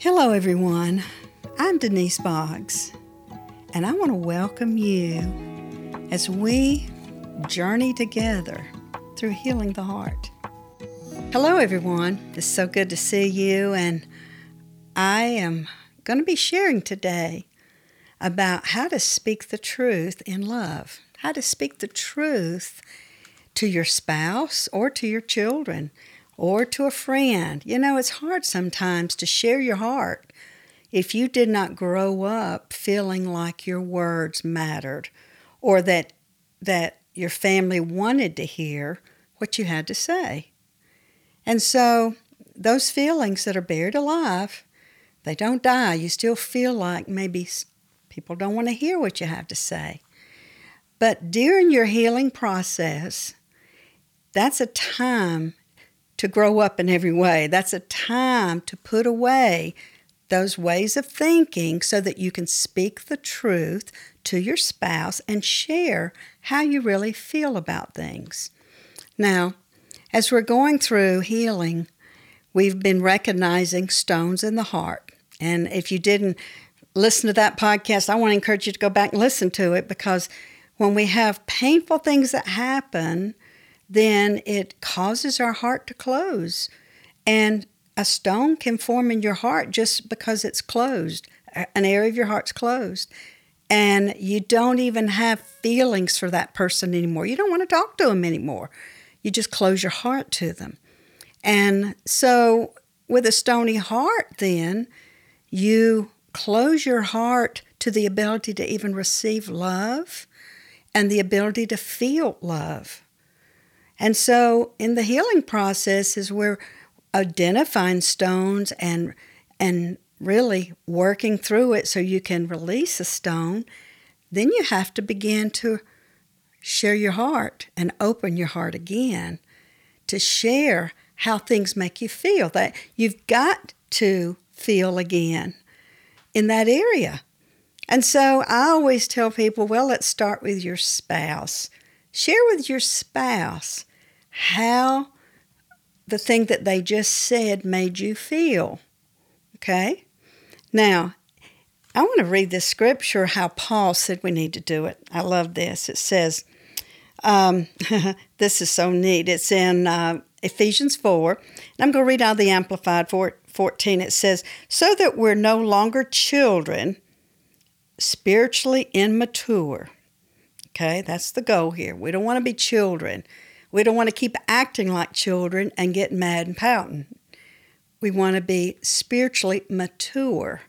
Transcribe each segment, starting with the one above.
Hello, everyone. I'm Denise Boggs, and I want to welcome you as we journey together through healing the heart. Hello, everyone. It's so good to see you, and I am going to be sharing today about how to speak the truth in love, how to speak the truth to your spouse or to your children or to a friend. You know, it's hard sometimes to share your heart if you did not grow up feeling like your words mattered or that that your family wanted to hear what you had to say. And so those feelings that are buried alive, they don't die. You still feel like maybe people don't want to hear what you have to say. But during your healing process, that's a time to grow up in every way. That's a time to put away those ways of thinking so that you can speak the truth to your spouse and share how you really feel about things. Now, as we're going through healing, we've been recognizing stones in the heart. And if you didn't listen to that podcast, I want to encourage you to go back and listen to it because when we have painful things that happen, then it causes our heart to close. And a stone can form in your heart just because it's closed, an area of your heart's closed. And you don't even have feelings for that person anymore. You don't want to talk to them anymore. You just close your heart to them. And so, with a stony heart, then, you close your heart to the ability to even receive love and the ability to feel love. And so in the healing process is where identifying stones and and really working through it so you can release a stone, then you have to begin to share your heart and open your heart again to share how things make you feel. That you've got to feel again in that area. And so I always tell people, well, let's start with your spouse. Share with your spouse how the thing that they just said made you feel. Okay? Now, I want to read this scripture how Paul said we need to do it. I love this. It says, um, this is so neat. It's in uh, Ephesians 4. And I'm going to read out the Amplified 14. It says, So that we're no longer children, spiritually immature. Okay, that's the goal here. We don't want to be children. We don't want to keep acting like children and get mad and pouting. We want to be spiritually mature.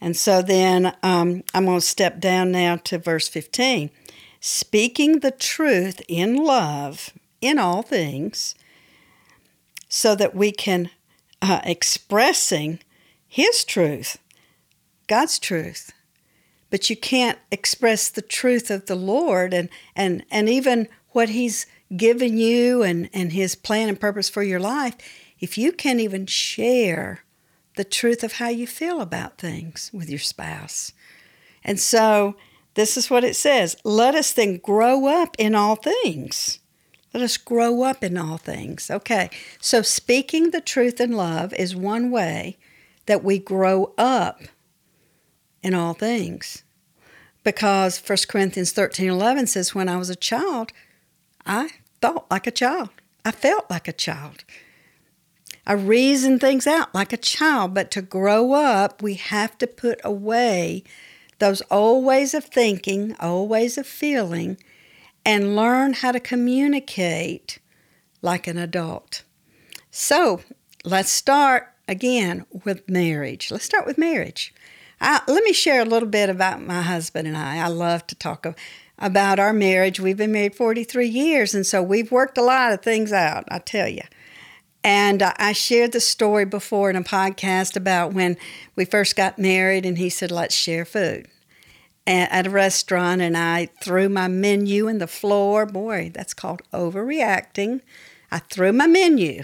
And so then um, I'm going to step down now to verse 15. Speaking the truth in love in all things, so that we can uh, expressing His truth, God's truth. But you can't express the truth of the Lord and, and, and even what He's given you and, and His plan and purpose for your life, if you can't even share the truth of how you feel about things with your spouse. And so this is what it says Let us then grow up in all things. Let us grow up in all things. Okay, so speaking the truth in love is one way that we grow up in all things. Because 1 Corinthians 13 11 says, When I was a child, I thought like a child. I felt like a child. I reasoned things out like a child, but to grow up, we have to put away those old ways of thinking, old ways of feeling, and learn how to communicate like an adult. So let's start again with marriage. Let's start with marriage. I, let me share a little bit about my husband and I. I love to talk about our marriage. We've been married 43 years, and so we've worked a lot of things out, I tell you. And uh, I shared the story before in a podcast about when we first got married, and he said, Let's share food at a restaurant. And I threw my menu in the floor. Boy, that's called overreacting. I threw my menu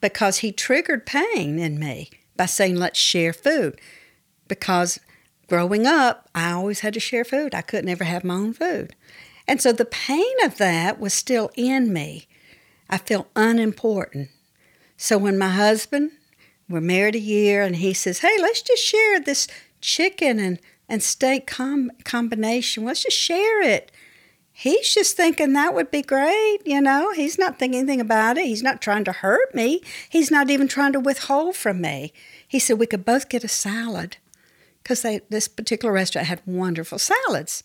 because he triggered pain in me by saying, Let's share food. Because growing up, I always had to share food. I couldn't ever have my own food. And so the pain of that was still in me. I felt unimportant. So when my husband we're married a year, and he says, Hey, let's just share this chicken and, and steak com- combination. Let's just share it. He's just thinking that would be great, you know. He's not thinking anything about it. He's not trying to hurt me. He's not even trying to withhold from me. He said we could both get a salad because this particular restaurant had wonderful salads.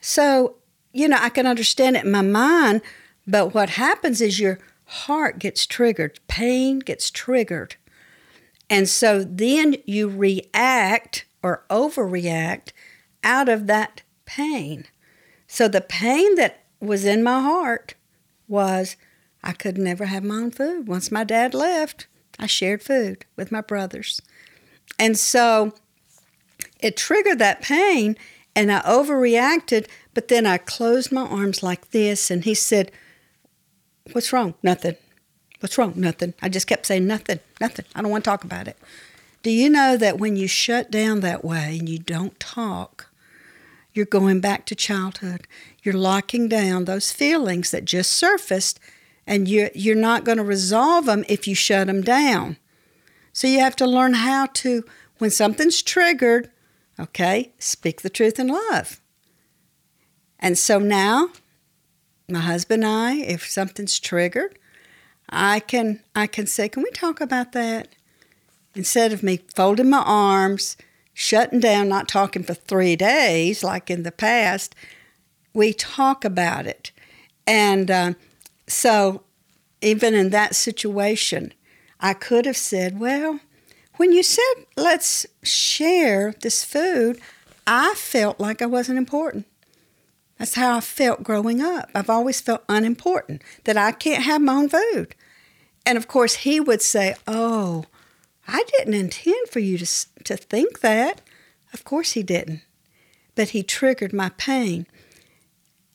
So, you know, I can understand it in my mind, but what happens is your heart gets triggered, pain gets triggered. And so then you react or overreact out of that pain. So the pain that was in my heart was I could never have my own food. Once my dad left, I shared food with my brothers. And so it triggered that pain and I overreacted, but then I closed my arms like this and he said, What's wrong? Nothing. What's wrong? Nothing. I just kept saying nothing, nothing. I don't want to talk about it. Do you know that when you shut down that way and you don't talk, you're going back to childhood. You're locking down those feelings that just surfaced, and you're, you're not going to resolve them if you shut them down. So you have to learn how to, when something's triggered, okay, speak the truth in love. And so now, my husband and I, if something's triggered, I can I can say, can we talk about that? Instead of me folding my arms shutting down, not talking for three days like in the past. We talk about it. And uh, so, even in that situation, I could have said, Well, when you said let's share this food, I felt like I wasn't important. That's how I felt growing up. I've always felt unimportant, that I can't have my own food. And of course, he would say, Oh, I didn't intend for you to, to think that. Of course, he didn't. But he triggered my pain.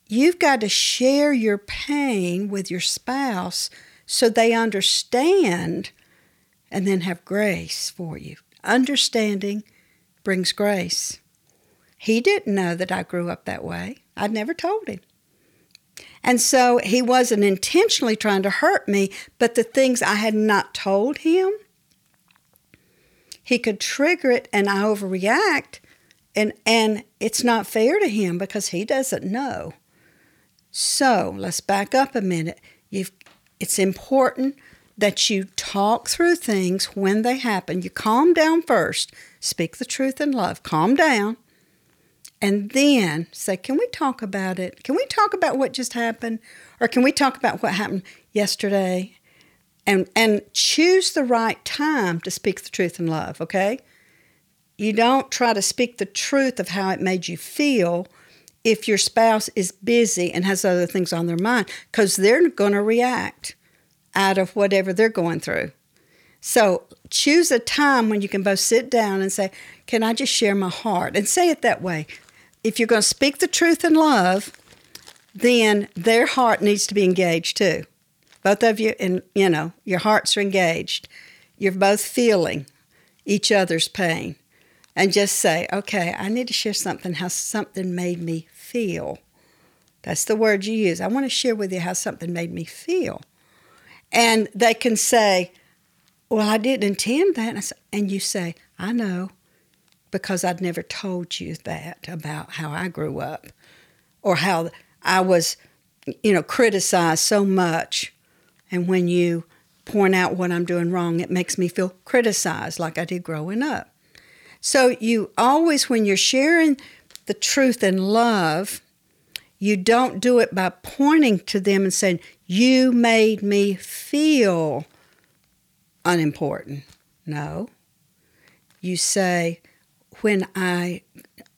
You've got to share your pain with your spouse so they understand and then have grace for you. Understanding brings grace. He didn't know that I grew up that way. I'd never told him. And so he wasn't intentionally trying to hurt me, but the things I had not told him, he could trigger it and I overreact and and it's not fair to him because he doesn't know. So, let's back up a minute. You've it's important that you talk through things when they happen. You calm down first, speak the truth in love, calm down, and then say, Can we talk about it? Can we talk about what just happened? Or can we talk about what happened yesterday? and and choose the right time to speak the truth in love okay you don't try to speak the truth of how it made you feel if your spouse is busy and has other things on their mind because they're going to react out of whatever they're going through so choose a time when you can both sit down and say can i just share my heart and say it that way if you're going to speak the truth in love then their heart needs to be engaged too both of you, and you know, your hearts are engaged. You're both feeling each other's pain. And just say, okay, I need to share something, how something made me feel. That's the word you use. I want to share with you how something made me feel. And they can say, well, I didn't intend that. And you say, I know, because I'd never told you that about how I grew up or how I was, you know, criticized so much and when you point out what I'm doing wrong, it makes me feel criticized like I did growing up. So you always, when you're sharing the truth in love, you don't do it by pointing to them and saying, You made me feel unimportant. No. You say, when I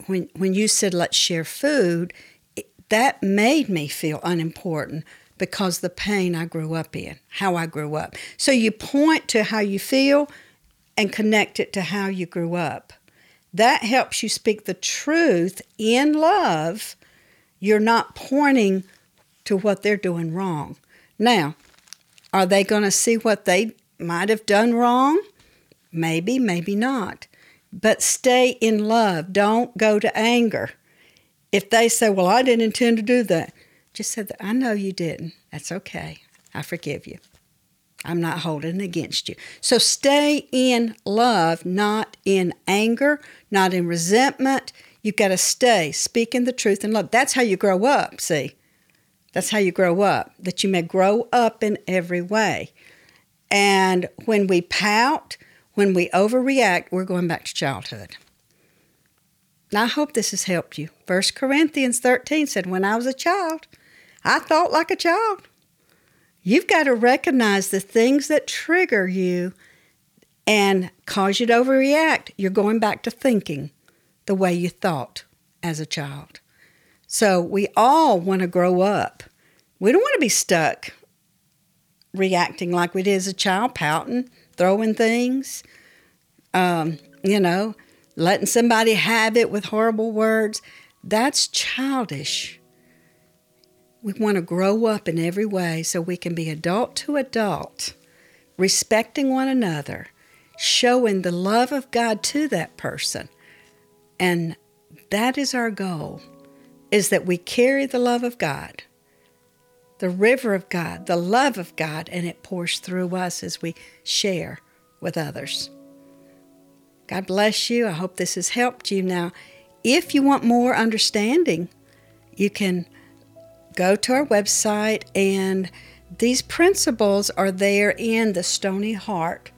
when when you said let's share food, that made me feel unimportant because the pain I grew up in, how I grew up. So you point to how you feel and connect it to how you grew up. That helps you speak the truth in love. You're not pointing to what they're doing wrong. Now, are they going to see what they might have done wrong? Maybe, maybe not. But stay in love. Don't go to anger. If they say, Well, I didn't intend to do that, just say that I know you didn't. That's okay. I forgive you. I'm not holding against you. So stay in love, not in anger, not in resentment. You've got to stay speaking the truth in love. That's how you grow up, see? That's how you grow up, that you may grow up in every way. And when we pout, when we overreact, we're going back to childhood. Now, I hope this has helped you. 1 Corinthians 13 said, When I was a child, I thought like a child. You've got to recognize the things that trigger you and cause you to overreact. You're going back to thinking the way you thought as a child. So we all want to grow up. We don't want to be stuck reacting like we did as a child, pouting, throwing things, um, you know, letting somebody have it with horrible words. That's childish. We want to grow up in every way so we can be adult to adult, respecting one another, showing the love of God to that person. And that is our goal is that we carry the love of God, the river of God, the love of God, and it pours through us as we share with others. God bless you. I hope this has helped you. Now, if you want more understanding, you can go to our website, and these principles are there in the Stony Heart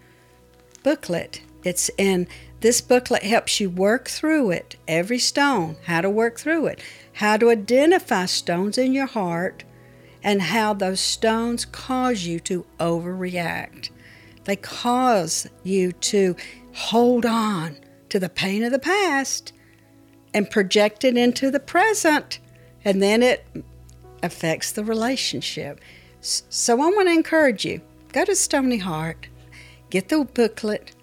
booklet. It's in this booklet helps you work through it, every stone, how to work through it, how to identify stones in your heart, and how those stones cause you to overreact. They cause you to hold on to the pain of the past and project it into the present, and then it affects the relationship. So I want to encourage you go to Stony Heart, get the booklet,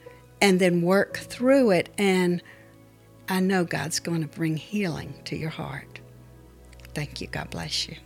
and then work through it. And I know God's going to bring healing to your heart. Thank you. God bless you.